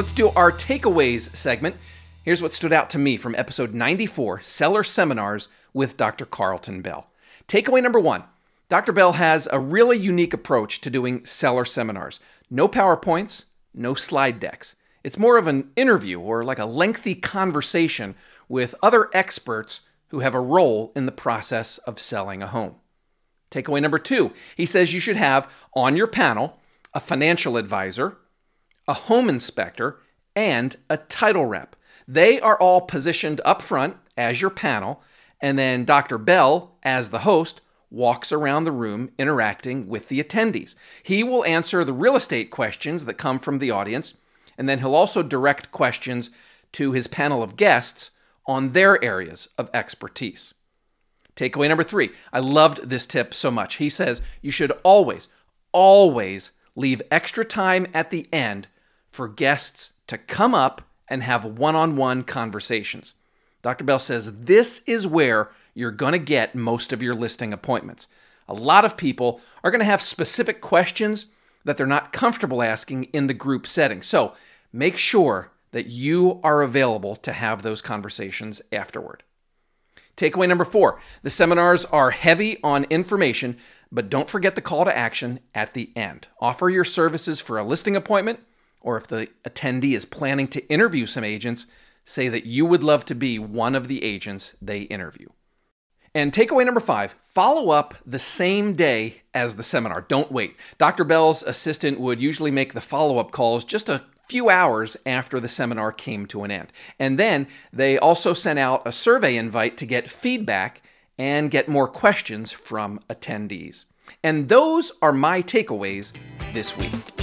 let's do our takeaways segment. Here's what stood out to me from episode 94 Seller Seminars with Dr. Carlton Bell. Takeaway number one Dr. Bell has a really unique approach to doing seller seminars. No PowerPoints, no slide decks. It's more of an interview or like a lengthy conversation with other experts who have a role in the process of selling a home. Takeaway number two he says you should have on your panel a financial advisor, a home inspector, and a title rep. They are all positioned up front as your panel, and then Dr. Bell, as the host, walks around the room interacting with the attendees. He will answer the real estate questions that come from the audience, and then he'll also direct questions to his panel of guests on their areas of expertise. Takeaway number three I loved this tip so much. He says you should always, always leave extra time at the end for guests to come up and have one on one conversations. Dr. Bell says this is where you're going to get most of your listing appointments. A lot of people are going to have specific questions that they're not comfortable asking in the group setting. So make sure that you are available to have those conversations afterward. Takeaway number four the seminars are heavy on information, but don't forget the call to action at the end. Offer your services for a listing appointment, or if the attendee is planning to interview some agents, say that you would love to be one of the agents they interview. And takeaway number five follow up the same day as the seminar. Don't wait. Dr. Bell's assistant would usually make the follow up calls just a few hours after the seminar came to an end. And then they also sent out a survey invite to get feedback and get more questions from attendees. And those are my takeaways this week.